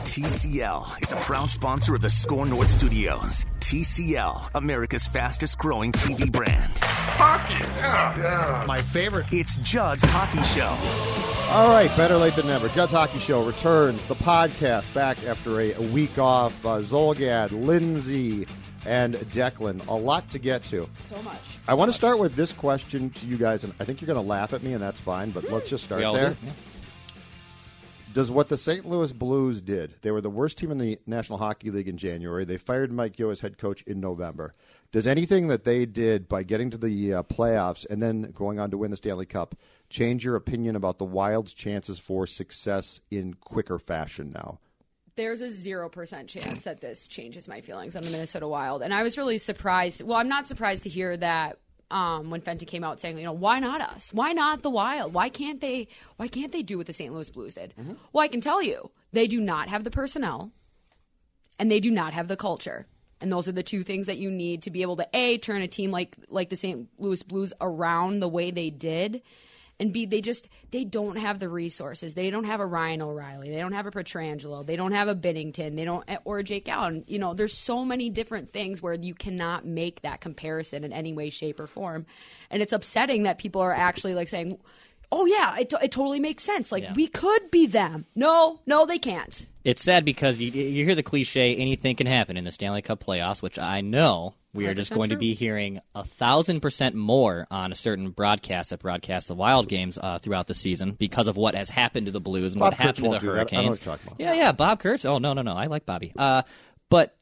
TCL is a proud sponsor of the Score North Studios. TCL, America's fastest growing TV brand. Hockey, yeah, yeah. My favorite. It's Judd's Hockey Show. All right, better late than never. Judd's Hockey Show returns. The podcast back after a, a week off. Uh, Zulgad, Lindsay, and Declan. A lot to get to. So much. I want to start with this question to you guys, and I think you're going to laugh at me, and that's fine, but let's just start there. Yeah. Does what the St. Louis Blues did, they were the worst team in the National Hockey League in January. They fired Mike Yeo as head coach in November. Does anything that they did by getting to the uh, playoffs and then going on to win the Stanley Cup change your opinion about the Wild's chances for success in quicker fashion now? There's a 0% chance that this changes my feelings on the Minnesota Wild. And I was really surprised. Well, I'm not surprised to hear that um, when Fenton came out saying, you know, why not us? Why not the Wild? Why can't they? Why can't they do what the St. Louis Blues did? Well, I can tell you, they do not have the personnel, and they do not have the culture. And those are the two things that you need to be able to a turn a team like like the St. Louis Blues around the way they did, and b they just they don't have the resources. They don't have a Ryan O'Reilly. They don't have a Pietrangelo. They don't have a Binnington. They don't eh, or a Jake Allen. You know, there's so many different things where you cannot make that comparison in any way, shape, or form, and it's upsetting that people are actually like saying. Oh yeah, it, it totally makes sense. Like Yeah. we could be them. No, no, they can't. It's sad because you, you hear the cliche, anything can happen in the Stanley Cup playoffs, which I know we are just 100% going to be hearing a thousand percent more on a certain broadcast that broadcasts the Wild games uh, throughout the season because of what has happened to the Blues and Bob what happened to the do that. I know what Hurricanes. about. Yeah, yeah, Bob Kurtz. Oh no, no, no, I like Bobby. Uh, but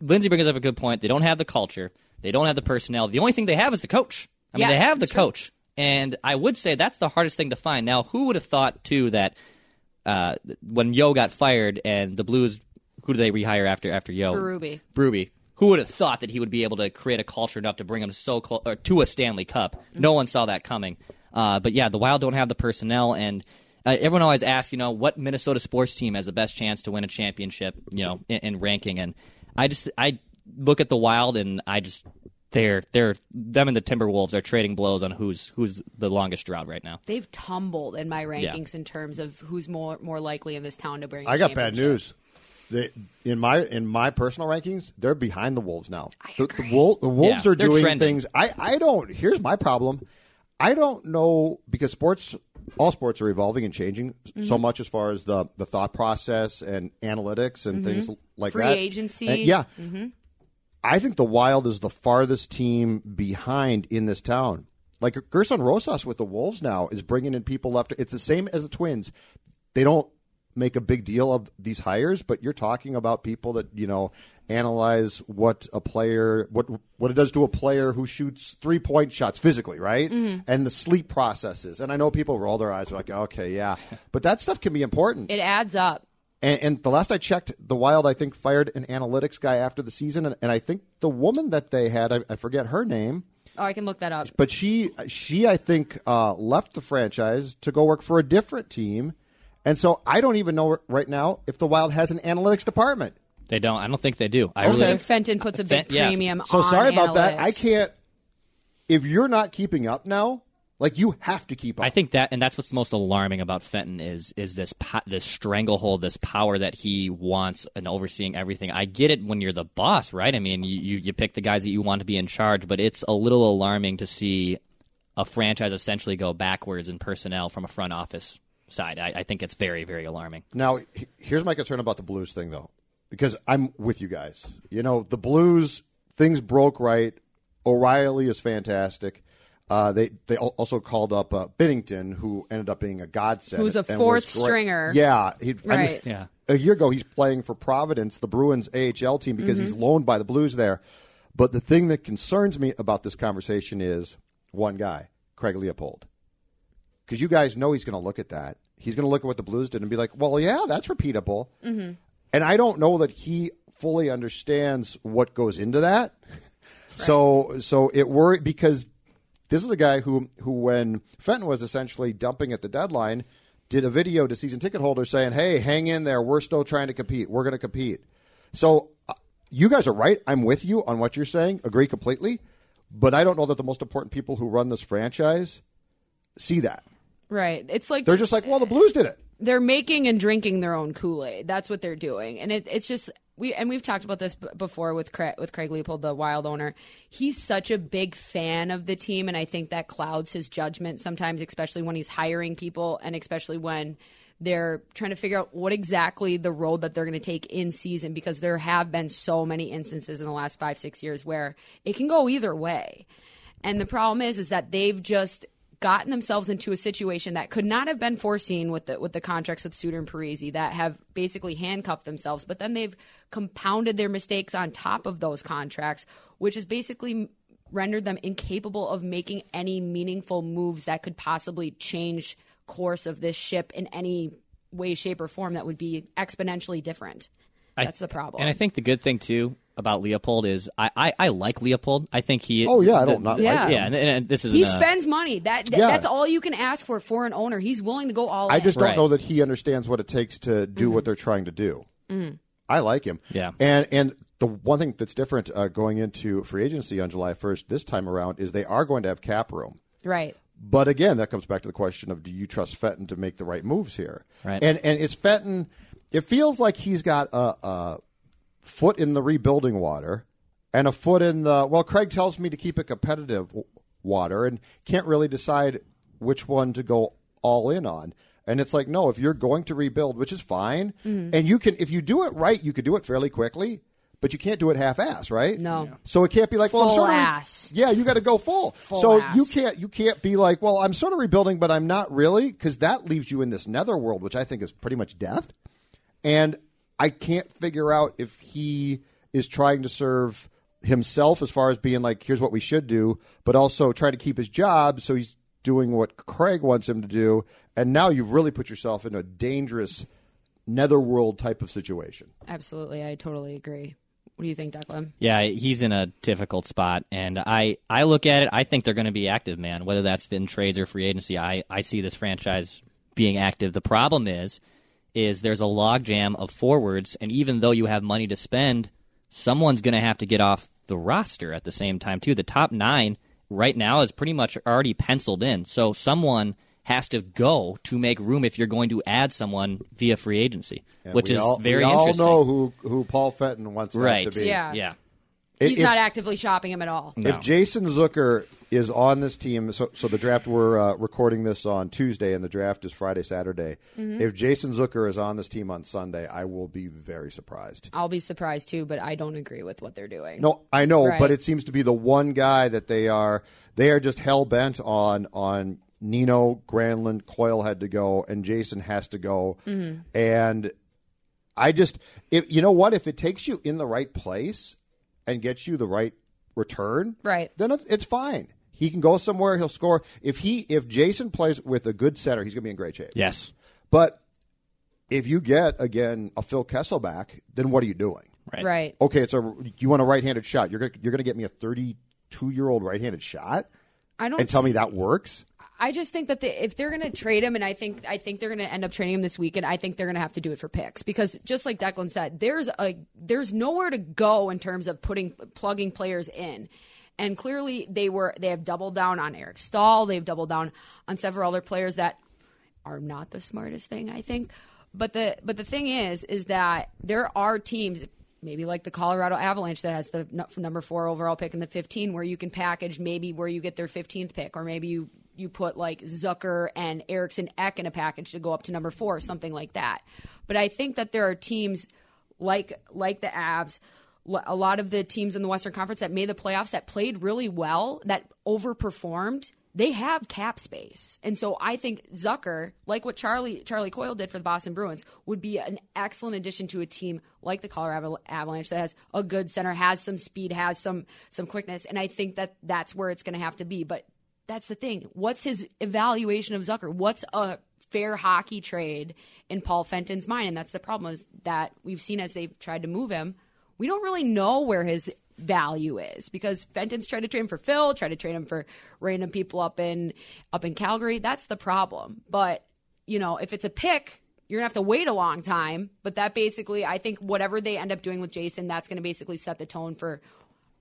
Lindsay brings up a good point. They don't have the culture. They don't have the personnel. The only thing they have is the coach. I mean, Yeah, they have the that's true. coach, and I would say that's the hardest thing to find. Now, who would have thought too that uh, when Yeo got fired and the Blues, who do they rehire after after Yeo? Ruby. Berube. Who would have thought that he would be able to create a culture enough to bring him so close to a Stanley Cup? No one saw that coming. Uh, but yeah, the Wild don't have the personnel, and uh, everyone always asks, you know, what Minnesota sports team has the best chance to win a championship, you know, in, in ranking. And I just I look at the Wild, and I just they're they're them and the Timberwolves are trading blows on who's who's the longest drought right now. They've tumbled in my rankings in terms of who's more more likely in this town to bring. a I got bad news. They, in my in my personal rankings, they're behind the Wolves now. I the, the, agree. Wol- the Wolves Yeah, are doing trending. things. I, I don't. Here's my problem. I don't know because sports, all sports are evolving and changing Mm-hmm. so much as far as the the thought process and analytics and things like Mm-hmm. Free agency. And, yeah, Mm-hmm. I think the Wild is the farthest team behind in this town. Like Gerson Rosas with the Wolves now is bringing in people left. It's the same as the Twins. They don't make a big deal of these hires, but you're talking about people that you know analyze what a player what what it does to a player who shoots three point shots physically, right? And the sleep processes. And I know people roll their eyes like, okay, yeah, but that stuff can be important. It adds up. And, and the last I checked, the Wild, I think, fired an analytics guy after the season, and, and I think the woman that they had, I, I forget her name, Oh, I can look that up. but she, she, I think, uh, left the franchise to go work for a different team, and so I don't even know right now if the Wild has an analytics department. They don't. I don't think they do. I Okay. I really think Fenton puts a big Fen- yeah. premium So sorry about that. I can't. If you're not keeping up now, like you have to keep up. I think that, and that's what's most alarming about Fenton is is this po- this stranglehold, this power that he wants and overseeing everything. I get it when you're the boss, right? I mean, you, you you pick the guys that you want to be in charge, but it's a little alarming to see a franchise essentially go backwards in personnel from a front office side. I, I think it's very very alarming. Now, here's my concern about the Blues thing, though. because I'm with you guys. You know, the Blues things broke right. O'Reilly is fantastic. Uh, they they also called up uh, Binnington, who ended up being a godsend. Who's a and was fourth stringer. Yeah, he, I Right. just- Yeah. A year ago, he's playing for Providence, the Bruins AHL team, because he's loaned by the Blues there. But the thing that concerns me about this conversation is one guy, Craig Leopold, because you guys know he's going to look at that. He's going to look at what the Blues did and be like, "Well, yeah, that's repeatable." Mm-hmm. And I don't know that he fully understands what goes into that. So so it worried because this is a guy who who when Fenton was essentially dumping at the deadline, did a video to season ticket holders saying, "Hey, hang in there. We're still trying to compete. We're going to compete." So uh, you guys are right. I'm with you on what you're saying. Agree completely. But I don't know that the most important people who run this franchise see that. Right. It's like They're just like, "Well, the Blues did it." they're making and drinking their own Kool Aid. That's what they're doing, and it, it's just we and we've talked about this b- before with Craig, with Craig Leopold, the Wild owner. He's such a big fan of the team, and I think that clouds his judgment sometimes, especially when he's hiring people, and especially when they're trying to figure out what exactly the road that they're going to take in season because there have been so many instances in the last five six years where it can go either way and the problem is is that they've just gotten themselves into a situation that could not have been foreseen with the with the contracts with Suter and Parise that have basically handcuffed themselves, but then they've compounded their mistakes on top of those contracts, which has basically rendered them incapable of making any meaningful moves that could possibly change course of this ship in any way, shape, or form that would be exponentially different. That's the problem. And I think the good thing too about Leopold is I, I, I like Leopold. I think he. Oh, yeah, I don't not Yeah. like Yeah, and, and this is he uh, spends money. That th- Yeah. that's all you can ask for for an owner. He's willing to go all I in. just don't Right. know that he understands what it takes to do what they're trying to do. I like him. Yeah. And and the one thing that's different uh, going into free agency on July 1st this time around is they are going to have cap room. right. But again, that comes back to the question of do you trust Fenton to make the right moves here? Right. And and is Fenton? It feels like he's got a, a foot in the rebuilding water and a foot in the well. Craig tells me to keep it competitive water and can't really decide which one to go all in on. And it's like no, if you're going to rebuild, which is fine, Mm-hmm. and you can if you do it right, you could do it fairly quickly. But you can't do it half-ass, right? No. So it can't be like, well, I'm sort of re- ass. yeah, you got to go full. Full so ass. you can't you can't be like, well, I'm sort of rebuilding, but I'm not really, because that leaves you in this nether world, which I think is pretty much death. And I can't figure out if he is trying to serve himself as far as being like, here's what we should do, but also trying to keep his job, so he's doing what Craig wants him to do. And now you've really put yourself in a dangerous netherworld type of situation. Absolutely, I totally agree. What do you think, Declan? Yeah, he's in a difficult spot, and I, I look at it. I think they're going to be active, man. Whether that's in trades or free agency, I, I see this franchise being active. The problem is, is there's a logjam of forwards, and even though you have money to spend, someone's going to have to get off the roster at the same time too. The top nine right now is pretty much already penciled in, so someone has to go to make room if you're going to add someone via free agency, And which is all, very we all interesting. know who who Paul Fenton wants that right? to be. Yeah. yeah. He's If- not actively shopping him at all. If Jason Zucker is on this team, so, so the draft, we're uh, recording this on Tuesday, and the draft is Friday, Saturday. Mm-hmm. If Jason Zucker is on this team on Sunday, I will be very surprised. I'll be surprised too, but I don't agree with what they're doing. No, I know, Right. but it seems to be the one guy that they are they are just hell bent on on Nino Granlund Coyle had to go and Jason has to go, Mm-hmm. and I just if you know what if it takes you in the right place and gets you the right return, Right. Then it's, it's fine. He can go somewhere. He'll score. If he if Jason plays with a good center, he's going to be in great shape. Yes. But if you get again a Phil Kessel back, then what are you doing? Right. Right. okay, it's a you want a right-handed shot. You're gonna, you're going to get me a 32 year old right-handed shot I don't and tell me that works. I just think that the, if they're going to trade him, and I think I think they're going to end up trading him this weekend. I think they're going to have to do it for picks because, just like Declan said, there's a there's nowhere to go in terms of putting plugging players in, and clearly they were they have doubled down on Eric Staal. They've doubled down on several other players that are not the smartest thing, I think. But the but the thing is, is that there are teams, maybe like the Colorado Avalanche, that has the number four overall pick in the 15, where you can package maybe where you get their 15th pick, or maybe you you put like Zucker and Eriksson Ek in a package to go up to number four, something like that. But I think that there are teams like like the Avs, a lot of the teams in the Western Conference that made the playoffs that played really well, that overperformed, they have cap space. And so I think Zucker, like what Charlie Charlie Coyle did for the Boston Bruins, would be an excellent addition to a team like the Colorado Avalanche that has a good center, has some speed, has some some quickness, and I think that that's where it's going to have to be. But that's the thing. What's his evaluation of Zucker? What's a fair hockey trade in Paul Fenton's mind? And that's the problem is that we've seen as they've tried to move him, we don't really know where his value is because Fenton's trying to trade him for Phil, tried to trade him for random people up in up in Calgary. That's the problem. But you know, if it's a pick, you're gonna have to wait a long time. But that basically, I think whatever they end up doing with Jason, that's gonna basically set the tone for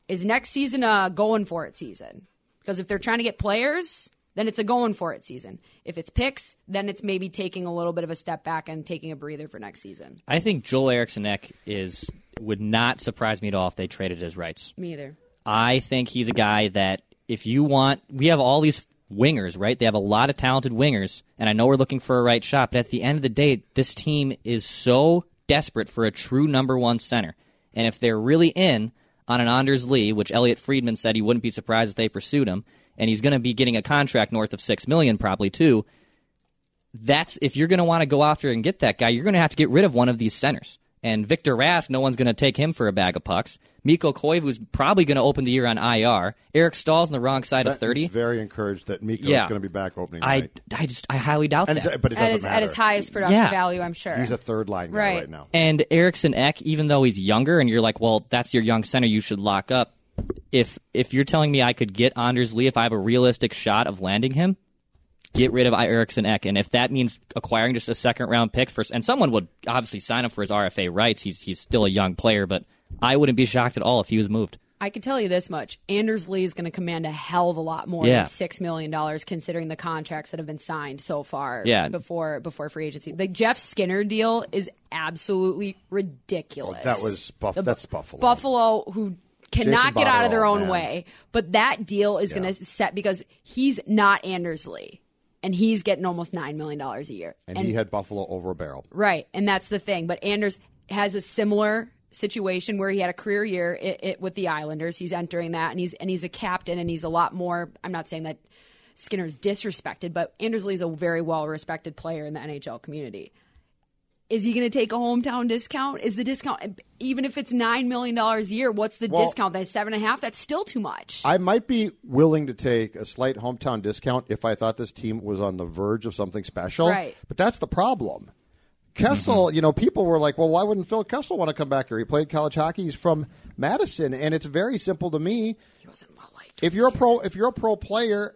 is next season a going for it season? Because if they're trying to get players, then it's a going for it season. If it's picks, then it's maybe taking a little bit of a step back and taking a breather for next season. I think Joel Eriksson Ek is would not surprise me at all if they traded his rights. Me either. I think he's a guy that if you want, we have all these wingers, right? They have a lot of talented wingers, and I know we're looking for a right shot, but at the end of the day, this team is so desperate for a true number one center. And if they're really in on an Anders Lee, which Elliotte Friedman said he wouldn't be surprised if they pursued him, and he's going to be getting a contract north of six million probably too. That's if you're going to want to go after and get that guy, you're going to have to get rid of one of these centers. And Victor Rask, no one's going to take him for a bag of pucks. Mikko Koivu's probably going to open the year on IR. Eric Staal's on the wrong side of thirty. He's very encouraged that Mikko Yeah. is going to be back opening I, night. I just I highly doubt And, that. but it At doesn't his, matter. at his highest production Yeah. value, I'm sure. He's a third line guy Right. right now. And Eriksson Ek, even though he's younger, and you're like, well, that's your young center, you should lock up. If if you're telling me I could get Anders Lee if I have a realistic shot of landing him, get rid of Eriksson Ek. And if that means acquiring just a second round pick for, and someone would obviously sign him for his RFA rights. He's he's still a young player, but I wouldn't be shocked at all if he was moved. I can tell you this much: Anders Lee is going to command a hell of a lot more Yeah. than six million dollars, considering the contracts that have been signed so far. Yeah. before before free agency, the Jeff Skinner deal is absolutely ridiculous. Oh, that was Buff- The that's Buffalo. Buffalo who cannot Jason get out of their own man. way, but that deal is going to set because he's not Anders Lee, and he's getting almost nine million dollars a year, And, he had Buffalo over a barrel. Right, and that's the thing. But Anders has a similar situation where he had a career year it, it, with the Islanders. He's entering that, and he's and he's a captain, and he's a lot more. I'm not saying that Skinner's disrespected, but Anders Lee's a very well respected player in the NHL community. Is he going to take a hometown discount? Is the discount even if it's nine million dollars a year? What's the Well- discount? That's seven and a half. That's still too much. I might be willing to take a slight hometown discount if I thought this team was on the verge of something special. Right. But that's the problem. Kessel, mm-hmm. you know, people were like, well, why wouldn't Phil Kessel want to come back here? He played college hockey. He's from Madison. And it's very simple to me. he wasn't well liked. If you're a pro, if you're a pro player,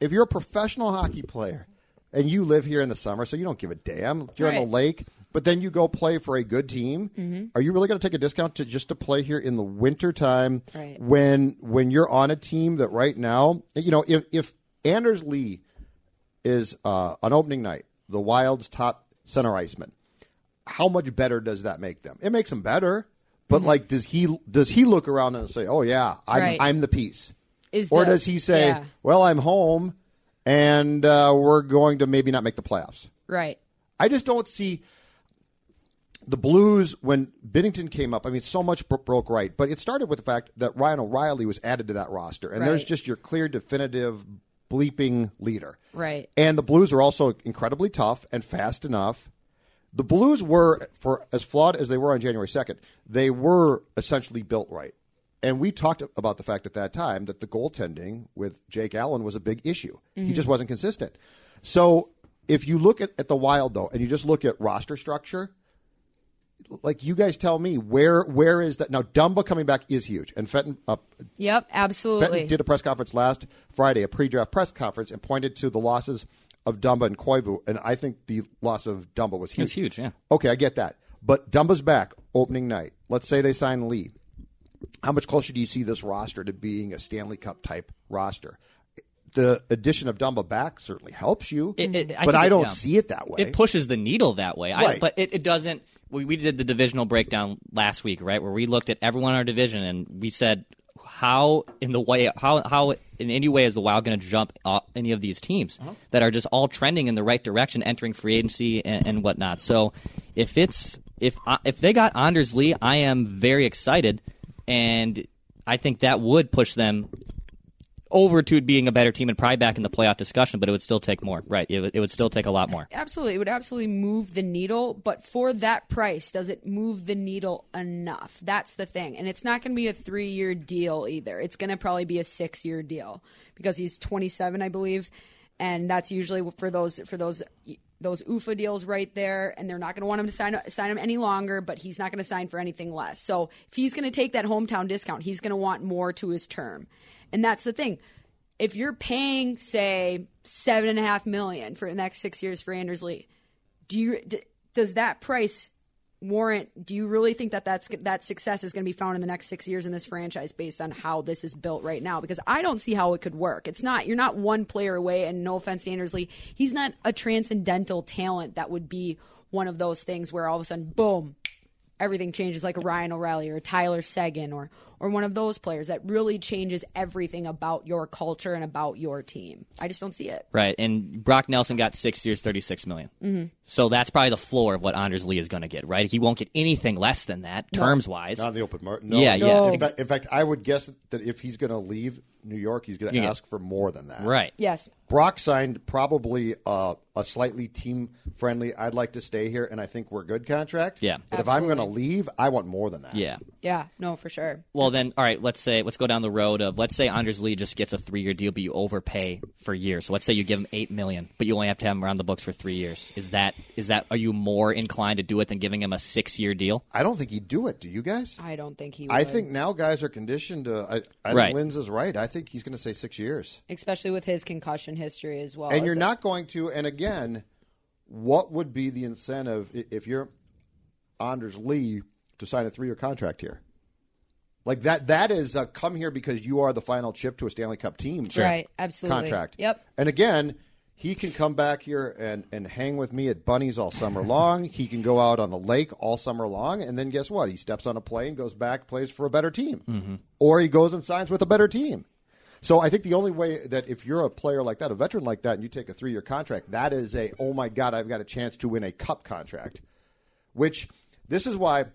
if you're a professional hockey player, and you live here in the summer, so you don't give a damn. You're on the lake, but then you go play for a good team. Are you really going to take a discount to just to play here in the winter time Right. when when you're on a team that right now, you know, if if Anders Lee is uh, on opening night, the Wild's top center iceman, how much better does that make them? It makes them better, but like, does he does he look around and say, "Oh yeah, I'm Right. I'm the piece," Is or the- does he say, yeah. "Well, I'm home, and uh, we're going to maybe not make the playoffs"? right? I just don't see the Blues when Binnington came up. I mean, so much bro- broke right, but it started with the fact that Ryan O'Reilly was added to that roster, and there's just your clear, definitive, bleeping leader. Right. And the Blues are also incredibly tough and fast enough. The Blues were, for as flawed as they were on January 2nd, they were essentially built right. And we talked about the fact at that time that the goaltending with Jake Allen was a big issue. He mm-hmm. just wasn't consistent. So if you look at, at the Wild, though, and you just look at roster structure, like you guys tell me, where where is that? Now, Dumba coming back is huge. And Fenton, uh, Yep, absolutely. Fenton did a press conference last Friday, a pre-draft press conference, and pointed to the losses of Dumba and Koivu, and I think the loss of Dumba was huge. It's huge, yeah. Okay, I get that. But Dumba's back opening night. Let's say they sign Lee. How much closer do you see this roster to being a Stanley Cup type roster? The addition of Dumba back certainly helps you, It- it- I but I don't yeah. see it that way. It pushes the needle that way. I, but it, it doesn't. We, we did the divisional breakdown last week, right, where we looked at everyone in our division and we said how in the way how how in any way is the Wild going to jump any of these teams Uh-huh. that are just all trending in the right direction, entering free agency and, and whatnot. So if it's if if they got Anders Lee, I am very excited, and I think that would push them over to being a better team and probably back in the playoff discussion. But it would still take more, right? It would, it would still take a lot more. Absolutely, it would absolutely move the needle. But for that price, does it move the needle enough? That's the thing, and it's not going to be a three-year deal either. It's going to probably be a six-year deal because he's 27, I believe, and that's usually for those for those those UFA deals right there, and they're not going to want him to sign sign him any longer. But he's not going to sign for anything less. So if he's going to take that hometown discount, he's going to want more to his term, and that's the thing. If you're paying, say, seven and a half million for the next six years for Anders Lee, do you d- does that price warrant? Do you really think that that's that success is going to be found in the next six years in this franchise based on how this is built right now? Because I don't see how it could work. It's not you're not one player away, and no offense to Anders Lee, he's not a transcendental talent that would be one of those things where all of a sudden, boom, everything changes like a Ryan O'Reilly or Tyler Seguin or or one of those players that really changes everything about your culture and about your team. I just don't see it. Right, and Brock Nelson got six years, thirty-six million. Mm-hmm. So that's probably the floor of what Anders Lee is going to get. Right, he won't get anything less than that, terms wise. Not in the open market. No. Yeah, yeah. In fact, in fact, I would guess that if he's going to leave New York, he's going to Yeah. ask for more than that. Right. Yes. Brock signed probably uh, a slightly team friendly. I'd like to stay here, and I think we're good contract. Yeah. But if I'm going to leave, I want more than that. Yeah. Yeah. No, for sure. Well, then, all right. Let's say let's go down the road of let's say Anders Lee just gets a three-year deal, but you overpay for years. So let's say you give him eight million, but you only have to have him around the books for three years. Is that is that are you more inclined to do it than giving him a six-year deal? I don't think he'd do it. Do you guys? I don't think he. Would. I think now guys are conditioned to. I, I Right. think Linz is right. I think he's going to say six years. especially with his concussion history as well. and you're It's not going to. And again, what would be the incentive if you're Anders Lee to sign a three-year contract here? Like that. That is uh, come here because you are the final chip to a Stanley Cup team. Right, absolutely. Contract. Yep. And again, he can come back here and, and hang with me at Bunny's all summer long. he can go out on the lake all summer long, and then guess what? He steps on a plane, goes back, plays for a better team, or he goes and signs with a better team. So I think the only way that if you're a player like that, a veteran like that, and you take a three year contract, that is a oh my god, I've got a chance to win a cup contract. Which this is why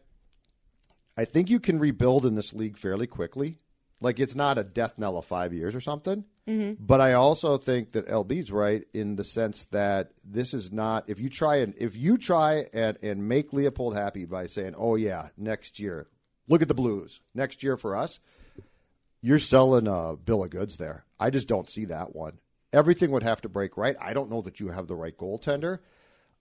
I think you can rebuild in this league fairly quickly. Like it's not a death knell of five years or something. Mm-hmm. But I also think that LB's right in the sense that this is not if you try and if you try and, and make Leopold happy by saying, "Oh yeah, next year, look at the Blues next year for us," you're selling a bill of goods there. I just don't see that one. Everything would have to break right. I don't know that you have the right goaltender.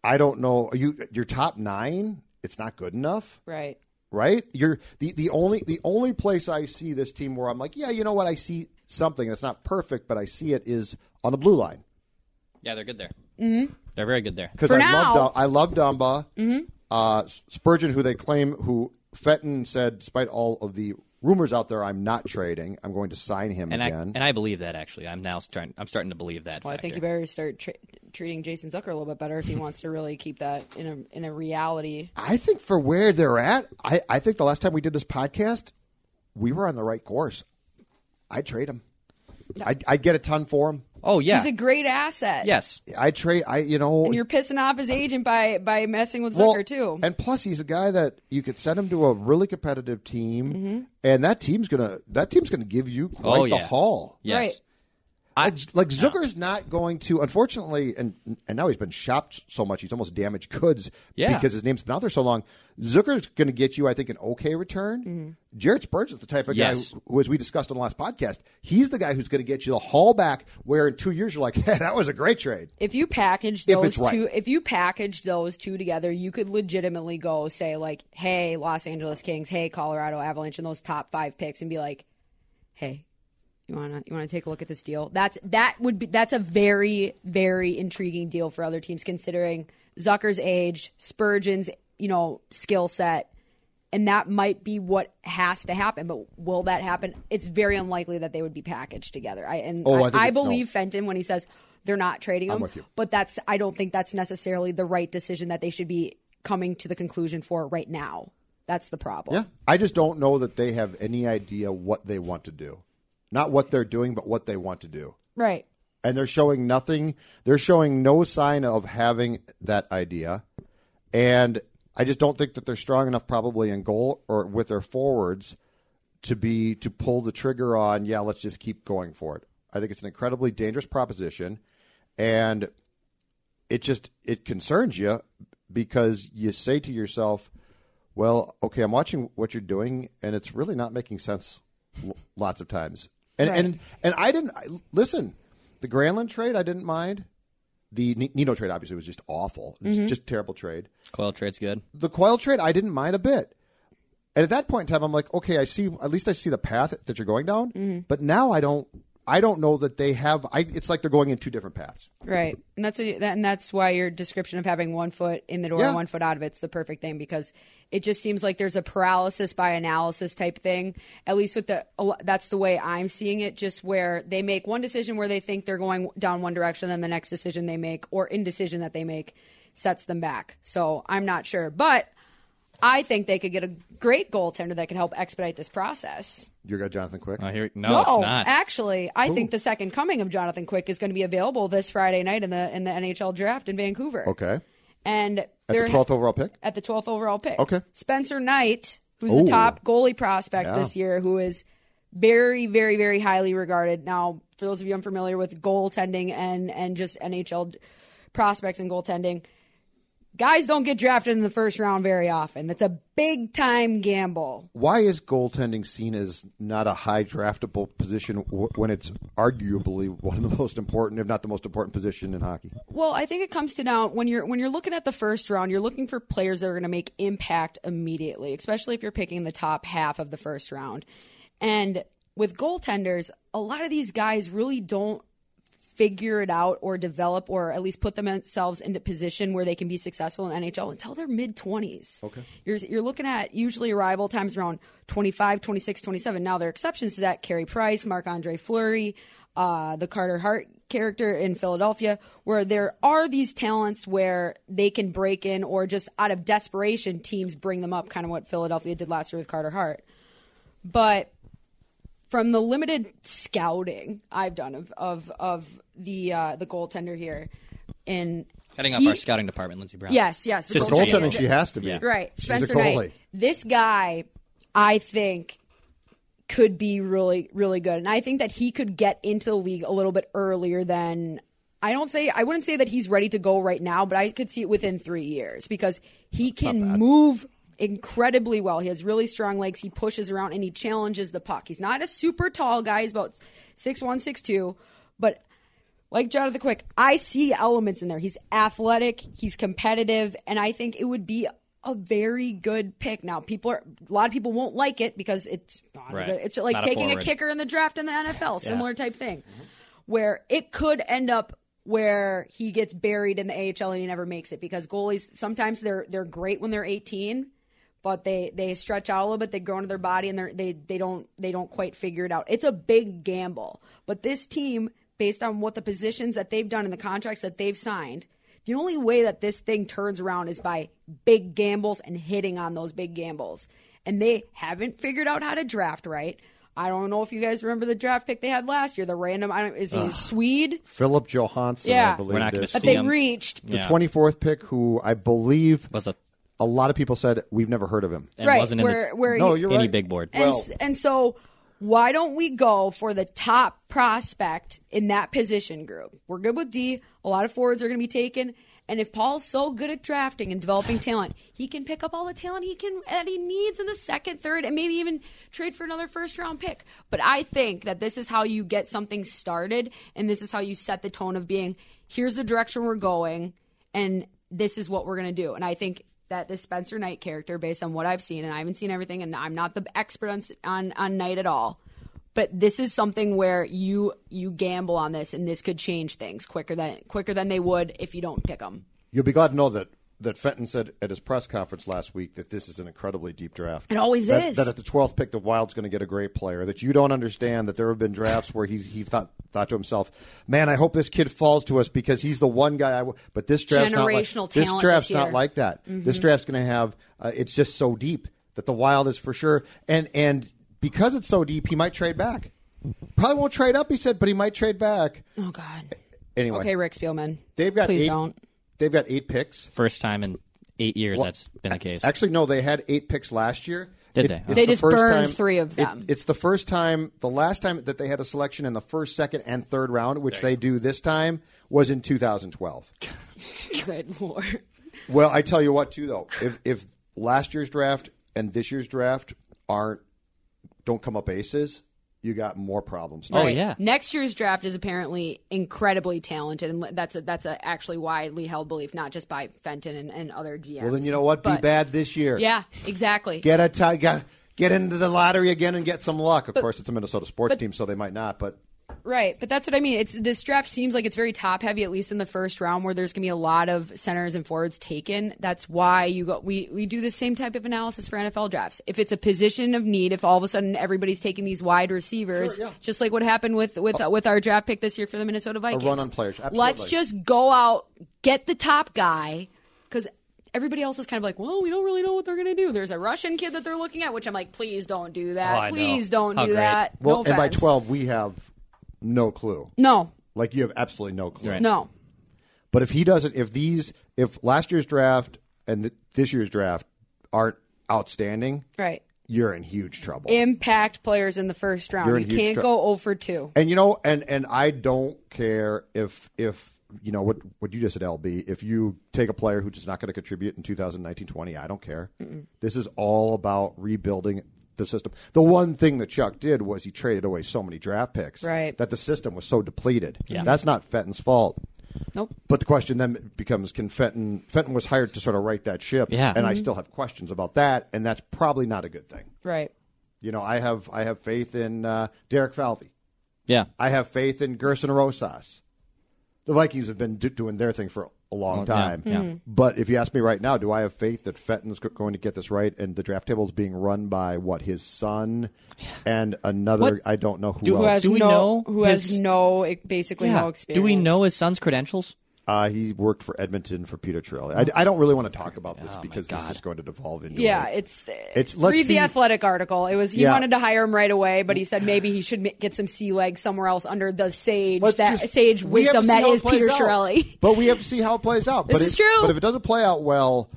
I don't know you your top nine. It's not good enough right. Right? You're the, the only the only place I see this team where I'm like, yeah, you know what? I see something. It's not perfect, but I see it is on the blue line Yeah, they're good there. Mm-hmm. They're very good there. because For I now. love Dum- I love Dumba. Uh, Spurgeon, who they claim, who Fenton said, despite all of the rumors out there, I'm not trading. I'm going to sign him And I again. and I believe that actually. I'm now starting. I'm starting to believe that. Well, I think you better start tra- treating Jason Zucker a little bit better if he wants to really keep that in a in a reality. I think for where they're at, I, I think the last time we did this podcast, we were on the right course. I'd trade him. I'd, I'd get a ton for him. Oh yeah. He's a great asset. yes. I trade. I you know. And you're pissing off his agent by by messing with Well, Zucker too. And plus, he's a guy that you could send him to a really competitive team, Mm-hmm. and that team's gonna that team's gonna give you quite Oh, the yeah. haul. Yes. Right. Like, like Zucker's not going to, unfortunately, and and now he's been shopped so much, he's almost damaged goods Yeah. because his name's been out there so long. Zucker's going to get you, I think, an okay return. Mm-hmm. Jared Spurgeon's the type of guy Yes. who, who, as we discussed on the last podcast, he's the guy who's going to get you the haul back. Where in two years you're like, hey, that was a great trade. if you package If those it's right. two if you package those two together you could legitimately go say like hey los angeles kings hey colorado avalanche and those top five picks and be like hey you want to you want to take a look at this deal that's that would be that's a very very intriguing deal for other teams considering zucker's age spurgeon's you know skill set and that might be what has to happen. But will that happen? It's very unlikely that they would be packaged together. I and Oh, I I, I it's- no. believe Fenton when he says they're not trading him. with you. But that's I don't think that's necessarily the right decision that they should be coming to the conclusion for right now. That's the problem. Yeah. I just don't know that they have any idea what they want to do. Not what they're doing, but what they want to do. Right. And they're showing nothing. They're showing no sign of having that idea. And I just don't think that they're strong enough, probably in goal or with their forwards, to be to pull the trigger on. Yeah, let's just keep going for it. I think it's an incredibly dangerous proposition, and it just it concerns you because you say to yourself, "Well, okay, I'm watching what you're doing, and it's really not making sense." l- Lots of times, and Right. and and I didn't I, listen. The Granlund trade, I didn't mind. The Nino trade obviously was just awful. It was Mm-hmm. just terrible trade. Coyle trade's good. The Coyle trade, I didn't mind a bit. And at that point in time, I'm like, okay, I see. At least I see the path that you're going down. Mm-hmm. But now I don't. I don't know that they have. I, it's like they're going in two different paths. Right, and that's what, and that's why your description of having one foot in the door Yeah. and one foot out of it's the perfect thing because it just seems like there's a paralysis by analysis type thing. At least with the that's the way I'm seeing it. Just where they make one decision where they think they're going down one direction, then the next decision they make or indecision that they make sets them back. So I'm not sure, but I think they could get a great goaltender that could help expedite this process. You got Jonathan Quick. Oh, here, no, it's not. Actually, I think the second coming of Jonathan Quick is going to be available this Friday night in the in the NHL draft in Vancouver. okay. And At they're the 12th overall pick. at the 12th overall pick. Okay. Spencer Knight, who's Ooh. the top goalie prospect Yeah. this year, who is very, very, very highly regarded. Now, for those of you unfamiliar with goaltending and and just NHL prospects and goaltending, guys don't get drafted in the first round very often. That's a big time gamble. Why is goaltending seen as not a high draftable position when it's arguably one of the most important, if not the most important position in hockey? Well, I think it comes to now when you're when you're looking at the first round, you're looking for players that are going to make impact immediately, especially if you're picking the top half of the first round. And with goaltenders, a lot of these guys really don't figure it out or develop or at least put themselves into position where they can be successful in NHL until their mid 20s. Okay. You're, you're looking at usually arrival times around 25, 26, 27. Now, there are exceptions to that. Carey Price, Marc Andre Fleury, uh, the Carter Hart character in Philadelphia, where there are these talents where they can break in or just out of desperation, teams bring them up, kind of what Philadelphia did last year with Carter Hart. But from the limited scouting I've done of of, of the uh, the goaltender here, in Heading up he- our scouting department, Lindsey Brown. Yes, yes, the Just goaltender. Goaltending, she has to be. Yeah. Right, She's Spencer a. Knight. This guy, I think, could be really, really good, and I think that he could get into the league a little bit earlier than. I don't say I wouldn't say that he's ready to go right now, but I could see it within three years because he can move incredibly well. He has really strong legs. He pushes around and he challenges the puck. He's not a super tall guy. He's about six one, six two, but like Jonathan Quick, I see elements in there. He's athletic, he's competitive, and I think it would be a very good pick. Now, people are a lot of people won't like it because it's Right. it's like Not taking a, forward. kicker in the draft in the NFL, similar type thing, mm-hmm. where it could end up where he gets buried in the AHL and he never makes it because goalies sometimes they're they're great when they're 18 but they they stretch out a little bit. They grow into their body, and they're, they they don't they don't quite figure it out. It's a big gamble, but this team, based on what the positions that they've done and the contracts that they've signed, the only way that this thing turns around is by big gambles and hitting on those big gambles. And they haven't figured out how to draft right. I don't know if you guys remember the draft pick they had last year. The random, I don't, is he a Swede? Filip Johansson, Yeah. I believe We're not gonna is. That see they him. reached. the Yeah. 24th pick, who I believe Was a a lot of people said we've never heard of him. and Right, wasn't in where- the, where No, he- you're any right. big board. And, s- and so, why don't we go for the top prospect in that position group? We're good with D. A lot of forwards are going to be taken. And if Paul's so good at drafting and developing talent, he can pick up all the talent he can that he needs in the second, third, and maybe even trade for another first round pick. But I think that this is how you get something started, and this is how you set the tone of being. Here's the direction we're going, and this is what we're going to do. And I think that the Spencer Knight character, based on what I've seen, and I haven't seen everything, and I'm not the expert on on, on Knight at all, but this is something where you you gamble on this, and this could change things quicker than quicker than they would if you don't pick them. You'll be glad to know that that Fenton said at his press conference last week that this is an incredibly deep draft. It always that, is. That at the 12th pick, the Wild's going to get a great player. That you don't understand that there have been drafts where he's, he thought thought to himself, "Man, I hope this kid falls to us because he's the one guy." I w-. But this draft's not like, Generational this draft's this not like that. This draft's going to have. Uh, it's just so deep that the Wild is for sure, and and because it's so deep, he might trade back. Probably won't trade up, he said, but he might trade back. Oh God. Anyway, Okay, Rick Spielman. they've got please eight, don't. They've got eight picks. First time in eight years that's been the case. Actually, no, they had eight picks last year. Did they? it's They the just first burned time- three of it- them. it's the first time, the last time that they had a selection in the first, second, and third round, which they do this time, was in 2012. Good lord. Well, I tell you what, too, though, if if last year's draft and this year's draft aren't don't come up aces, you got more problems. Oh, Right. yeah. Next year's draft is apparently incredibly talented, and that's a, that's a actually widely held belief, not just by Fenton and, and other GMs. Well, then you know what? Be bad this year. Yeah, exactly. Get a tie. Get, get into the lottery again and get some luck. Of course, it's a Minnesota sports team, so they might not. But Right, but that's what I mean. It's this draft seems like it's very top heavy, at least in the first round, where there's going to be a lot of centers and forwards taken. That's why you go. We we do the same type of analysis for NFL drafts. If it's a position of need, if all of a sudden everybody's taking these wide receivers, Sure, yeah. just like what happened with with oh. with our draft pick this year for the Minnesota Vikings, run on players, Let's just go out, get the top guy, because. Everybody else is kind of like, well, we don't really know what they're going to do. There's a Russian kid that they're looking at, which I'm like, please don't do that. Oh, I know. please don't How do great. that. well, no and by twelve, we have no clue. no, Like you have absolutely no clue. Right. no. But if he doesn't, if these, if last year's draft and th- this year's draft aren't outstanding, Right. you're in huge trouble. impact players in the first round. You're You huge can't trou- go over 2. And you know, and and I don't care if if you know what what you just said, LB. If you take a player who's just not going to contribute in 2019-20, I don't care. This is all about rebuilding the system. The one thing that Chuck did was he traded away so many draft picks, Right. That the system was so depleted. Yeah. that's not Fenton's fault. Nope. But the question then becomes: Can Fenton? Fenton was hired to sort of right that ship, Yeah. and Mm-hmm. I still have questions about that, and that's probably not a good thing. Right. You know, I have I have faith in uh, Derek Falvey. yeah. I have faith in Gerson Rosas. The Vikings have been do- doing their thing for a long Well, time. yeah, yeah. Mm-hmm. Mhm. But if you ask me right now, do I have faith that Fenton's going to get this right and the draft table is being run by what his son and another What- I don't know who Do- Who else. has Do we no know who has no basically no experience. Do we know his son's credentials? Uh, he worked for Edmonton for Peter Chiarelli. I, I don't really want to talk about this Oh, my because this is just going to devolve into Yeah, a- it's It's- let's read see- the athletic article. It was he Yeah. wanted to hire him right away, but he said maybe he should ma- get some sea legs somewhere else under the sage Let's that just- sage we have to wisdom see that how it is plays Peter out. Chiarelli. But we have to see how it plays out. This but is it- true. But if it doesn't play out well,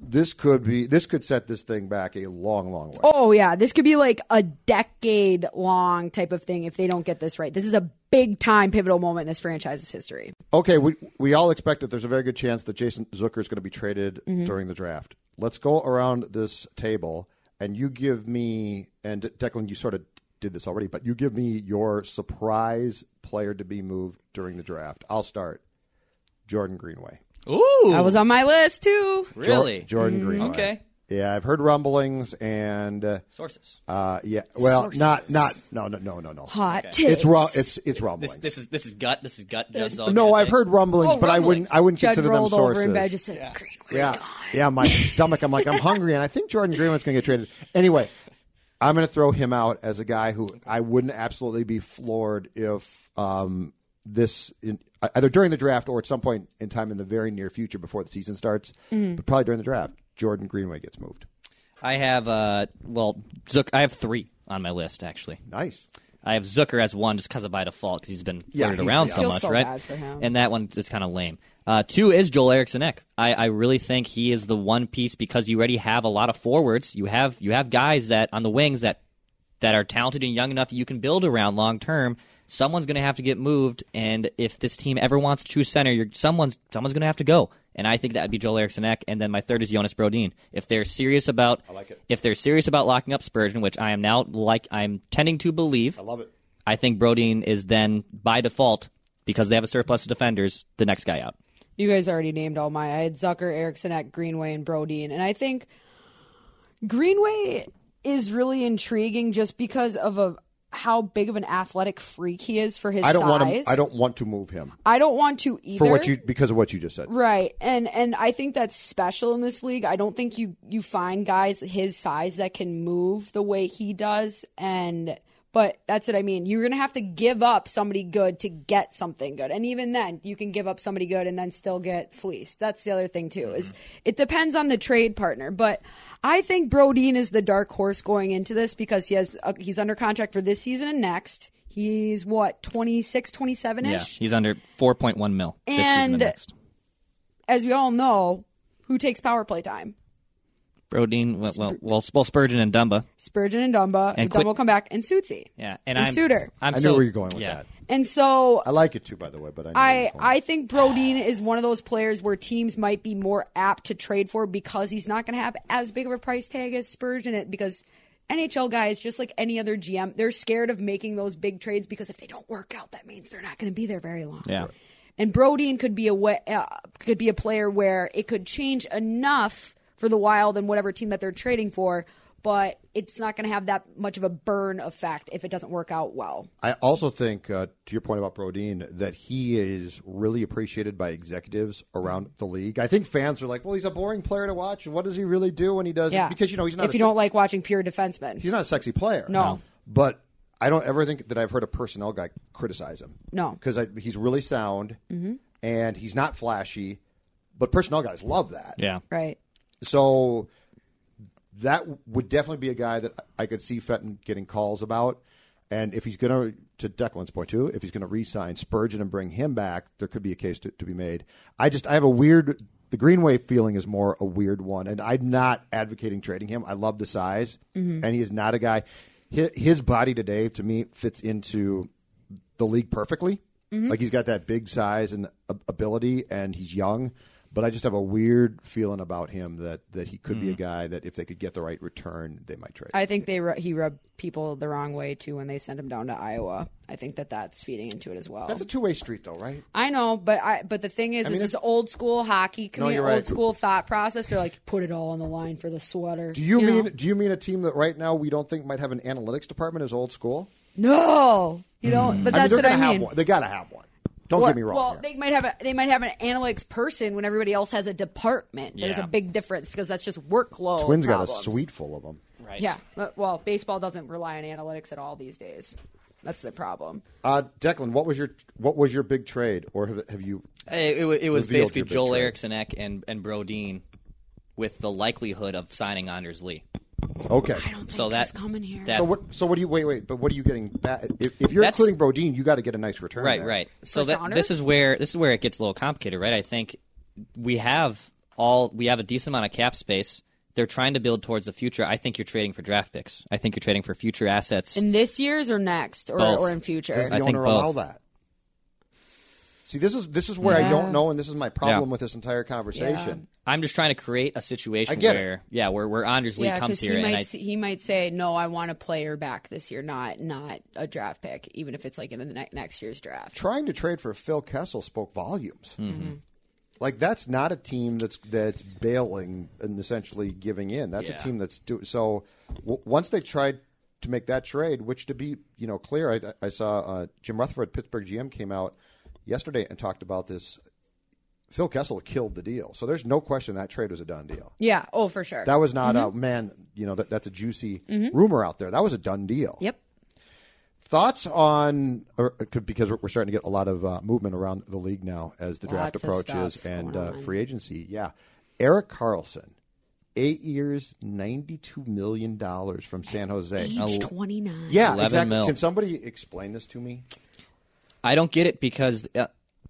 this could be this could set this thing back a long, long way. Oh yeah, this could be like a decade long type of thing if they don't get this right. This is a big time pivotal moment in this franchise's history. Okay, we we all expect that there's a very good chance that Jason Zucker is going to be traded mm-hmm. during the draft. Let's go around this table and you give me and Declan, you sort of did this already, but you give me your surprise player to be moved during the draft. I'll start. Jordan Greenway. Ooh. That was on my list too. Jor- really? Jordan Greenway. Okay. Yeah, I've heard rumblings and uh, Sources. uh, yeah, well, Sources. not not no no no no no. Hot takes. It's ru- it's it's rumblings. this is this is gut. This is gut. Judd's all no, I've say. heard rumblings, Oh, but I wouldn't rumblings. I wouldn't Judd consider them rolled sources. over in bed, just said, "Greenway's yeah, gone." yeah, my stomach. I'm like, I'm hungry, and I think Jordan Greenway's going to get traded. Anyway, I'm going to throw him out as a guy who I wouldn't absolutely be floored if um, this in, either during the draft or at some point in time in the very near future before the season starts, Mm-hmm. but probably during the draft, Jordan Greenway gets moved. I have uh well Zook. I have three on my list actually. Nice. I have Zucker as one just because of by default because he's been Yeah, flirted around so much, so right? bad for him. And that one is kind of lame. Uh, two is Joel Eriksson Ek. I, I really think he is the one piece because you already have a lot of forwards. You have you have guys that on the wings that that are talented and young enough that you can build around long term. Someone's going to have to get moved, and if this team ever wants to choose center, you're, someone's someone's going to have to go. And I think that would be Joel Eriksson Ek. And then my third is Jonas Brodin. If they're serious about, like it. if they're serious about locking up Spurgeon, which I am now like I'm tending to believe, I love it. I think Brodin is then by default because they have a surplus of defenders, the next guy out. You guys already named all my. I had Zucker, Eriksson Ek Greenway, and Brodin. And I think Greenway is really intriguing just because of a how big of an athletic freak he is for his I don't size. want to. I don't want to move him I don't want to either. for what you because of what you just said. Right. And and I think that's special in this league. I don't think you you find guys his size that can move the way he does and but that's what I mean. You're going to have to give up somebody good to get something good. And even then, you can give up somebody good and then still get fleeced. That's the other thing too. Is it depends on the trade partner, but I think Brodin is the dark horse going into this because he has uh, he's under contract for this season and next. He's what 26, 27 ish. he's under 4.1 mil this season And- and next. as we all know, Who takes power play time? Brodin, well, well, well, well, Spurgeon and Dumba. Spurgeon and Dumba. And Dumba quit- will come back and Sutsy. Yeah, and, And I'm Suter. I'm I knew so- where you're going with yeah. that. And so I like it too, by the way. But I, I. I think Brodin is one of those players where teams might be more apt to trade for because he's not going to have as big of a price tag as Spurgeon. It because NHL guys, just like any other GM, they're scared of making those big trades because if they don't work out, that means they're not going to be there very long. Yeah. And Brodin could be a wa- uh, could be a player where it could change enough for the Wild and whatever team that they're trading for, but it's not going to have that much of a burn effect if it doesn't work out well. I also think, uh, to your point about Brodin, that he is really appreciated by executives around the league. I think fans are like, "Well, he's a boring player to watch. What does he really do when he does?" Yeah, because you know he's not. If a you se- don't like watching pure defensemen, he's not a sexy player. No. but I don't ever think that I've heard a personnel guy criticize him. No. because he's really sound and he's not flashy. But personnel guys love that. Yeah. right? So that would definitely be a guy that I could see Fenton getting calls about. And if he's going to, to Declan's point too, if he's going to re-sign Spurgeon and bring him back, there could be a case to, to be made. I just, I have a weird, the Greenway feeling is more a weird one. And I'm not advocating trading him. I love the size. Mm-hmm. And he is not a guy, his, his body today, to me, fits into the league perfectly. Mm-hmm. Like he's got that big size and ability, and he's young. But I just have a weird feeling about him that, that he could be a mm. guy that if they could get the right return, they might trade. I think they ru- he rubbed people the wrong way too when they sent him down to Iowa. I think that that's feeding into it as well. That's a two way street, though, right? I know, but I but the thing is, mean, this is it's- old school hockey, community, you're old school thought process. They're like, put it all on the line for the sweater. Do you, know? mean do you mean a team that right now we don't think might have an analytics department is old school? no? You don't. Hmm. But I mean, that's they're what I mean. one. They got to have one. Don't Well- get me wrong. Well, here. they might have a, they might have an analytics person when everybody else has a department. There's Yeah. a big difference because that's just workload. Twins got a suite full of them. Right. Yeah. Well, baseball doesn't rely on analytics at all these days. That's the problem. Uh, Declan, what was your what was your big trade, or have, have you? It, it, it was basically Joel trade. Eriksson and and Brodin, with the likelihood of signing Anders Lee. Okay. I don't think So that he's coming here. that- So what? So what do you wait? Wait, but what are you getting back? If, if you're That's- including Brodin, you got to get a nice return. Right, there. right. So that this is where this is where it gets a little complicated, right? I think we have all we have a decent amount of cap space. They're trying to build towards the future. I think you're trading for draft picks. I think you're trading for future assets. in this year's or next or, Both. or in future. Does the I think owner both. allow that? See, this is this is where I don't know, and this is my problem Yeah. with this entire conversation. I'm just trying to create a situation I get it. where yeah, where where Anders Lee yeah, comes here he and might I, s- he might say, "No, I want a player back this year, not not a draft pick, even if it's like in the ne- next year's draft." Trying to trade for Phil Kessel spoke volumes. Mm-hmm. Like that's not a team that's that's bailing and essentially giving in. That's Yeah. a team that's do so. W- once they tried to make that trade, which to be you know clear, I, I saw uh, Jim Rutherford, Pittsburgh GM, came out yesterday and talked about this. Phil Kessel killed the deal, so there's no question that trade was a done deal. Yeah. Oh, for sure. That was not Mm-hmm. a man. You know that that's a juicy rumor out there. That was a done deal. yep. Thoughts on or because we're starting to get a lot of uh, movement around the league now as the draft Lots of approaches and uh, free agency. Yeah, Erik Karlsson, eight years, ninety-two million dollars from San Jose. Age twenty nine. Yeah, exactly. mil. Can somebody explain this to me? I don't get it because uh,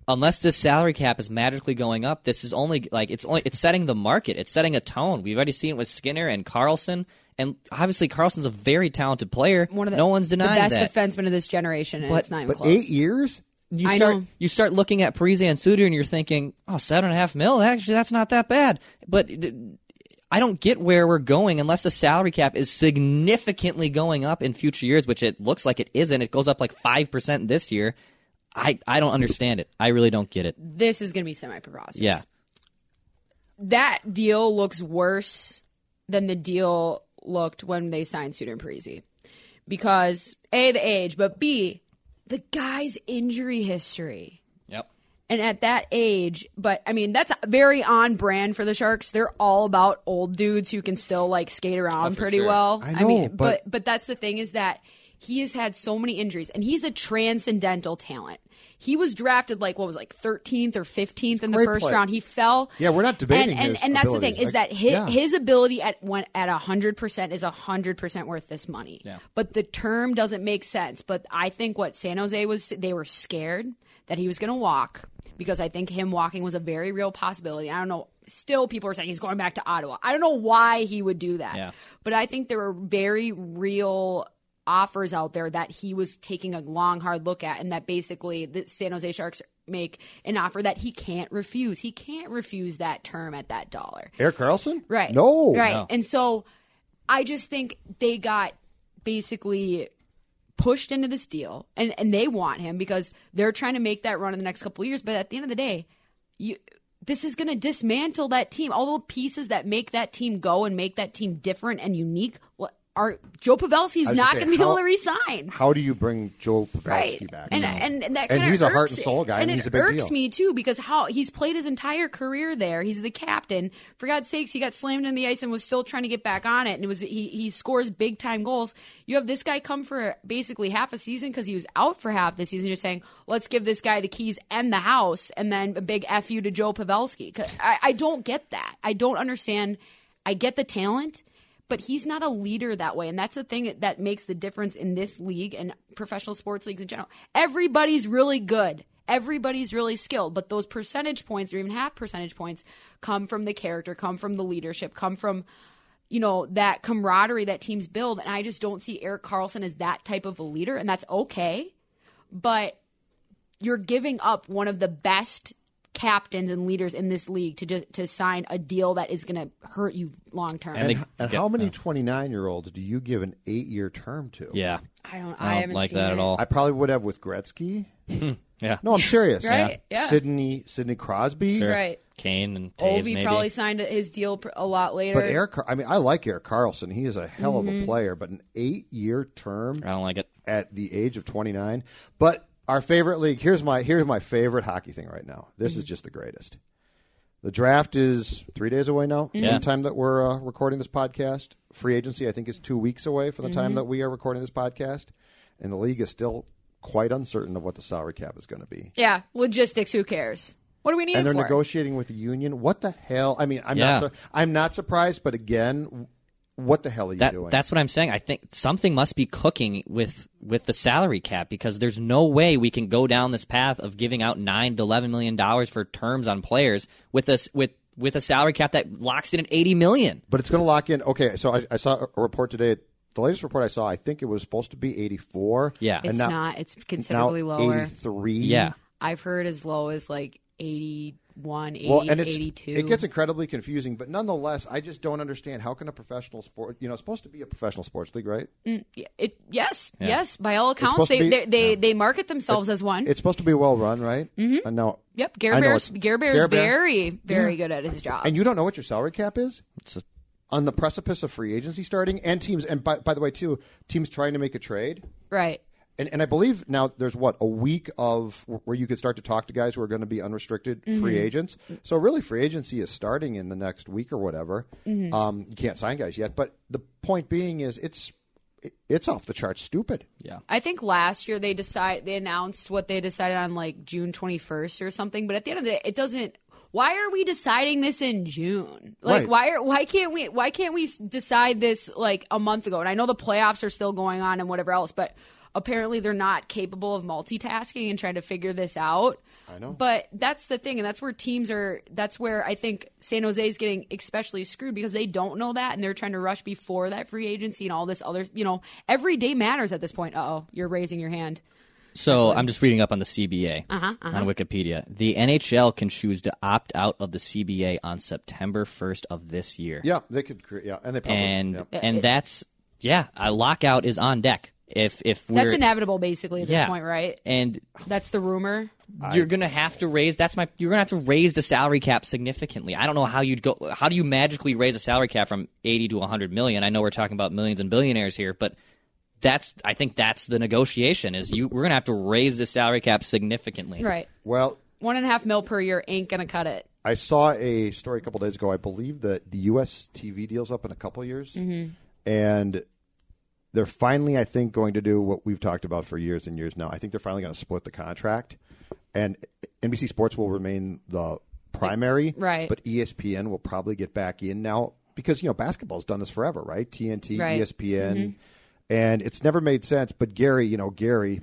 unless this salary cap is magically going up, this is only like it's only it's setting the market. It's setting a tone. We've already seen it with Skinner and Karlsson, and obviously Karlsson's a very talented player. One of the, no one's denying the best that. defenseman of this generation, and But- it's not even But close. eight years? you I start know. you start looking at Parise and Suter, and you're thinking, oh, seven and a half mil. Actually, that's not that bad. But th- I don't get where we're going unless the salary cap is significantly going up in future years, which it looks like it isn't. It goes up like five percent this year. I, I don't understand it. I really don't get it. this is going to be semi preposterous. Yeah. That deal looks worse than the deal looked when they signed Suter and Parise. Because A, the age, but B, the guy's injury history. Yep. And at that age, but I mean, that's very on brand for the Sharks. They're all about old dudes who can still like skate around Oh, pretty sure. well. I know, mean, but- but but that's the thing is that he has had so many injuries and he's a transcendental talent. He was drafted like what was like 13th or 15th in the first player. round. He fell. Yeah, we're not debating And and, his and that's the thing is I- that his, yeah. his ability at one at 100% is 100% worth this money. Yeah. But the term doesn't make sense. But I think what San Jose was they were scared that he was going to walk because I think him walking was a very real possibility. I don't know. Still, people are saying he's going back to Ottawa. I don't know why he would do that. Yeah. But I think there are very real offers out there that he was taking a long, hard look at, and that basically the San Jose Sharks make an offer that he can't refuse. He can't refuse that term at that dollar. Erik Karlsson? Right. No. Right. And so I just think they got basically pushed into this deal and, and they want him because they're trying to make that run in the next couple of years. But at the end of the day, you this is going to dismantle that team. All the pieces that make that team go and make that team different and unique well, are Joe Pavelski's not going to be able to resign. How do you bring Joe Pavelski Right, back? and and, and that And he's a heart and soul guy, and it he's a big irks deal. me too because how he's played his entire career there. He's the captain. For God's sakes, he got slammed in the ice and was still trying to get back on it. And it was he he scores big time goals. You have this guy come for basically half a season because he was out for half the season. You're saying let's give this guy the keys and the house, and then a big f you to Joe Pavelski. I, I don't get that. I don't understand. I get the talent but he's not a leader that way. And that's the thing that makes the difference in this league and professional sports leagues in general. Everybody's really good. Everybody's really skilled. But those percentage points or even half percentage points come from the character come from the leadership come from you know that camaraderie that teams build. And i just don't see Erik Karlsson as that type of a leader and that's okay. But you're giving up one of the best captains and leaders in this league to just to sign a deal that is going to hurt you long term. And And, and yeah, how many yeah. 29 year olds do you give an eight year term to? Yeah. I don't. I I, don't haven't like seen that it. at all. I probably would have with Gretzky. Yeah. No, I'm serious. Right, yeah. Sidney, Sidney Crosby. Sure. Right. Kane and Toews, Ovi maybe. probably signed his deal pr- a lot later. But Erik, Car- I mean, I like Erik Karlsson. He is a hell of Mm-hmm. a player, but an eight year term I don't like it. at the age of 29. But our favorite league, here's my here's my favorite hockey thing right now. This Mm-hmm. is just the greatest. The draft is three days away now from Yeah. the time that we're uh, recording this podcast. Free agency, I think, is two weeks away from the Mm-hmm. time that we are recording this podcast. And the league is still quite uncertain of what the salary cap is going to be. yeah, logistics. Who cares? What do we need and they're for? negotiating with the union. What the hell? I mean, I'm Yeah. not. Su- I'm not surprised, but again, what the hell are you That, doing? that's what I'm saying. I think something must be cooking with with the salary cap because there's no way we can go down this path of giving out nine to eleven million dollars for terms on players with us with with a salary cap that locks in at eighty million. But it's going to lock in. Okay, so I, I saw a report today. The latest report I saw, I think it was supposed to be 84. Yeah. and It's now, not. It's now considerably lower. 83. Yeah. I've heard as low as like 81, 80, Well, and it's, 82. it gets incredibly confusing, but nonetheless, I just don't understand how can a professional sport, you know, it's supposed to be a professional sports league, right? Yeah, it, yes, yes. By all accounts, they be- they they, they market themselves as one. It's supposed to be well run, right? Mm-hmm. And now, yep, I Gare know Bear's Gare Bear's Gare Bear. very very good at his job. and you don't know what your salary cap is? It's a, On the precipice of free agency starting and teams, and by, by the way, too, teams trying to make a trade. right. And, and I believe now there's what a week of where you could start to talk to guys who are going to be unrestricted Mm-hmm. free agents. So really, free agency is starting in the next week or whatever. Mm-hmm. Um, you can't sign guys yet, but the point being is it's it's off the charts stupid. yeah. I think last year they decide they announced what they decided on like June 21st or something, but at the end of the day it doesn't why are we deciding this in June? Like Right. why are why can't we why can't we decide this like a month ago? And I know the playoffs are still going on and whatever else, but apparently they're not capable of multitasking and trying to figure this out. I know. But that's the thing and that's where teams are that's where I think San Jose is getting especially screwed because they don't know that and they're trying to rush before that free agency and all this other, you know, every day matters at this point. Uh-oh, you're raising your hand. So I'm just reading up on the CBA Uh-huh, on Wikipedia. The NHL can choose to opt out of the CBA on September 1st of this year. Yeah, they could create. Yeah, and they probably and yeah. and that's yeah, a lockout is on deck. If if we're That's inevitable, basically, at this yeah, point, right? And That's the rumor. you're gonna have to raise. That's my. You're gonna have to raise the salary cap significantly. I don't know how you'd go. How do you magically raise a salary cap from 80 to 100 million? I know we're talking about millions and billionaires here, but that's. I think that's the negotiation. Is you we're gonna have to raise the salary cap significantly. Right. well, One and a half mil per year ain't going to cut it. I saw a story a couple days ago. I believe that the U.S. TV deal's up in a couple years, Mm-hmm. and they're finally, I think, going to do what we've talked about for years and years now. I think they're finally going to split the contract, and NBC Sports will remain the primary, Right. But ESPN will probably get back in now because you know basketball's done this forever, right? TNT, Right. ESPN, mm-hmm. and it's never made sense. But Gary, you know, Gary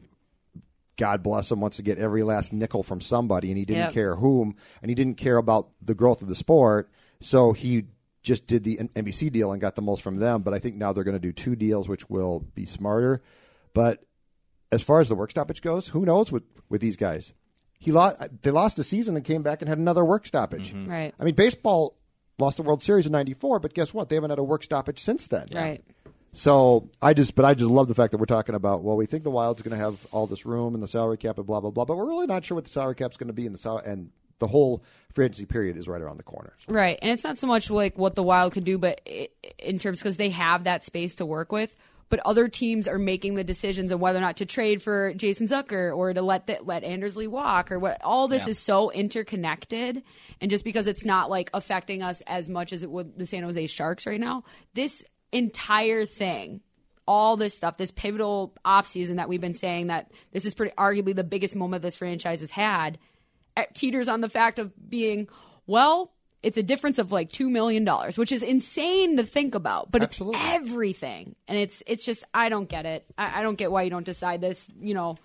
God bless him, wants to get every last nickel from somebody, and he didn't Yep. care whom, and he didn't care about the growth of the sport. So he just did the NBC deal and got the most from them. But I think now they're going to do two deals, which will be smarter. But as far as the work stoppage goes, who knows with with these guys? He lost. They lost a season and came back and had another work stoppage. Mm-hmm. Right. I mean, baseball lost the World Series in '94, but guess what? They haven't had a work stoppage since then. Right. So I just, but I just love the fact that we're talking about. Well, we think the Wild's going to have all this room and the salary cap and blah blah blah, but we're really not sure what the salary cap's going to be in the sal- and the whole free agency period is right around the corner. Right. And it's not so much like what the Wild could do, but i- in terms because they have that space to work with. But other teams are making the decisions of whether or not to trade for Jason Zucker or to let the, let Anders Lee walk or what. All this Yeah. is so interconnected, and just because it's not like affecting us as much as it would the San Jose Sharks right now, this entire thing all this stuff, this pivotal offseason that we've been saying that this is pretty arguably the biggest moment this franchise has had, teeters on the fact of being, well, it's a difference of like two million dollars, which is insane to think about, but Absolutely. it's everything, and it's it's just I don't get it. I, I don't get why you don't decide this, you know,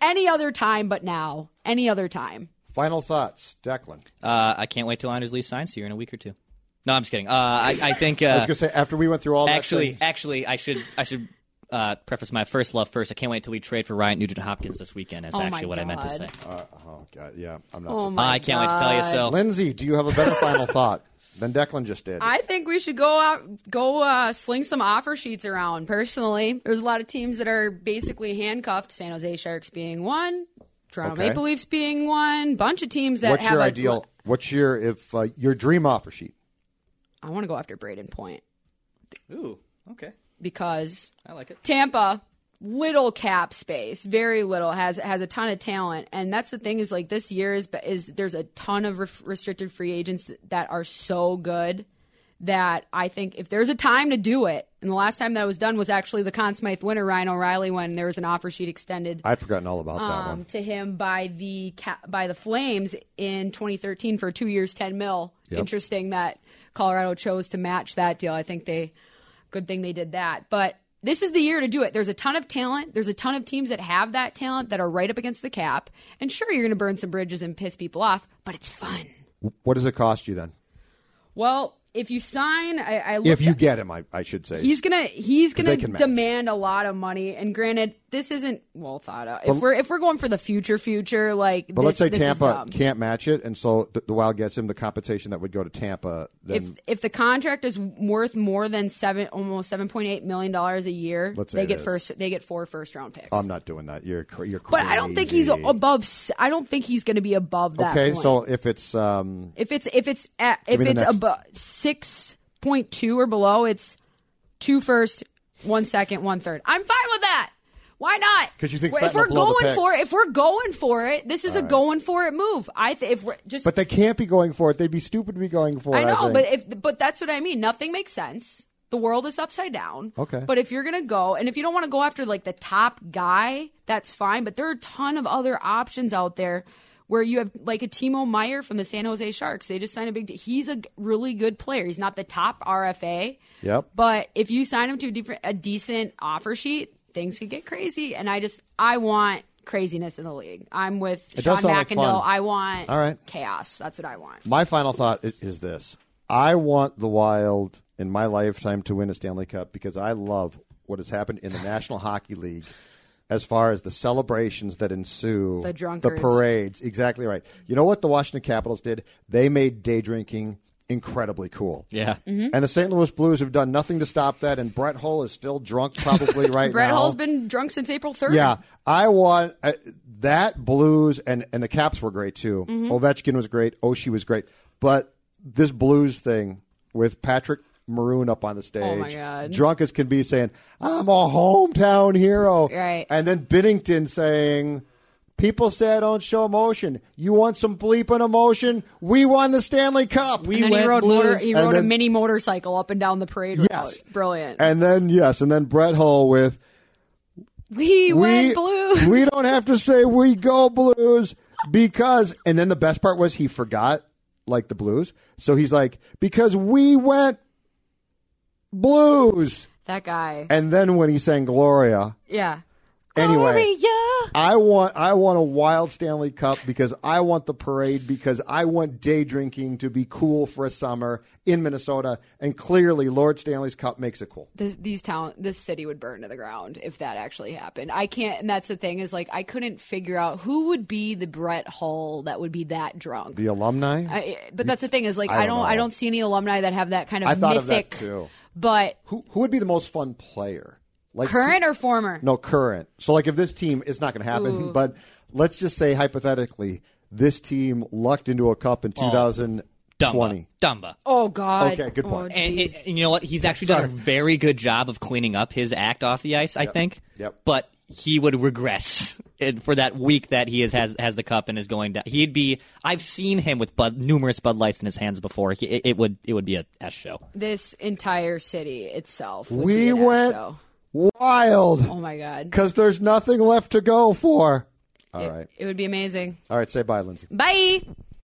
any other time but now, any other time. Final thoughts, Declan. Uh, I can't wait till Anders Lee signs here in a week or two. No, I'm just kidding. Uh, I, I think I was uh, going to say after we went through all that actually, actually, I should I should uh, preface my first love first. I can't wait till we trade for Ryan Nugent Hopkins this weekend. Is Oh actually what I meant to say. uh, oh god, yeah, I'm not. Oh surprised. my I can't wait to tell you. So Lindsay, do you have a better final thought than Declan just did? I think we should go out, go uh, sling some offer sheets around. Personally, there's a lot of teams that are basically handcuffed. San Jose Sharks being one, Toronto Okay. Maple Leafs being one. Bunch of teams that What's have your a- ideal? What's your if uh, your dream offer sheet? I want to go after Brayden Point ooh, okay, because I like it. Tampa, little cap space, very little has has a ton of talent, and that's the thing is like this year is is there's a ton of ref- restricted free agents that are so good that I think if there's a time to do it, and the last time that was done was actually the Conn Smythe winner Ryan O'Reilly when there was an offer sheet extended I'd forgotten all about that um, one. to him by the by the Flames in 2013 for two years, 10 mil. Yep. Interesting that Colorado chose to match that deal. I think they good thing they did that. But this is the year to do it. There's a ton of talent. There's a ton of teams that have that talent that are right up against the cap. And sure, you're going to burn some bridges and piss people off, but it's fun. What does it cost you then? Well, if you sign, I, I If you at- get him, I, I should say. He's gonna he's gonna they can match. demand a lot of money. And granted, this isn't well thought out. If we're if we're going for the future, future like, but this, let's say Tampa can't match it, and so the, the Wild gets him the compensation that would go to Tampa. Then If if the contract is worth more than seven, almost seven point eight million dollars a year, they get is. first. They get four first round picks. I'm not doing that. You're you're but I don't think he's above. I don't think he's going to be above that. Okay, point. so if it's um, if it's if it's at, if it's next- above six point two or below, it's two first, one second, one third. I'm fine with that. Why not? Because you think if we're going for it, if we're going for it, this is a going for it move. I th- if we're just but they can't be going for it. They'd be stupid to be going for it. I know, think. but if but that's what I mean. Nothing makes sense. The world is upside down. Okay. But if you're gonna go, and if you don't want to go after like the top guy, that's fine. But there are a ton of other options out there where you have like a Timo Meier from the San Jose Sharks. They just signed a big. He's a really good player. He's not the top RFA. Yep. But if you sign him to a, different, a decent offer sheet, things could get crazy. And I just I want craziness in the league. I'm with It Sean sound like I want All right. chaos. That's what I want. My final thought is this: I want the Wild in my lifetime to win a Stanley Cup because I love what has happened in the National Hockey League. As far as the celebrations that ensue, The drunkards. parades, exactly right. You know what the Washington Capitals did? They made day drinking incredibly cool. Yeah. Mm-hmm. And the St. Louis Blues have done nothing to stop that. And Brett Hull is still drunk, probably right now. Brett now. Hull's been drunk since April 3rd. Yeah, I want uh, that Blues and and the Caps were great too. Mm-hmm. Ovechkin was great. Oshie was great, but this Blues thing with Patrick Maroon up on the stage, Oh, my God. drunk as can be, saying I'm a hometown hero, Right. And then Binnington saying. People say I don't show emotion. You want some bleeping emotion? We won the Stanley Cup. We And then he went rode, Blues. motor, he And rode a mini motorcycle up and down the parade yes, route. Brilliant. And then yes, and then Brett Hull with we, went blues. We don't have to say we go blues because, and then the best part was he forgot like the blues. So he's like, because we went blues. that guy. And then when he sang Gloria, yeah. Anyway. I want I want a wild Stanley Cup because I want the parade because I want day drinking to be cool for a summer in Minnesota, and clearly Lord Stanley's Cup makes it cool. this, these town this city would burn to the ground if that actually happened. I can't and that's the thing is like I couldn't figure out who would be the Brett Hull that would be that drunk. The alumni. I, but that's the thing is like I I don't I don't, see any alumni that have that kind of I thought of that, too. but who who would be the most fun player? Like current or former? No, current. So, like, if this team, it's not going to happen, but let's just say hypothetically, this team lucked into a cup in 2020. Dumba. Dumba. Oh god. Okay, good oh, point. Oh, And, jeez. and you know what? He's actually done a very good job of cleaning up his act off the ice. I think. Yep. But he would regress in- for that week that he is, has has the cup and is going down. He'd be. I've seen him with Bud, numerous Bud Lights in his hands before. He, it, it would it would be a S show. this entire city itself. Would We be an ass went show. Wild Oh my god. because there's nothing left to go for. All right. It would be amazing. All right, say bye, Lindsay. Bye.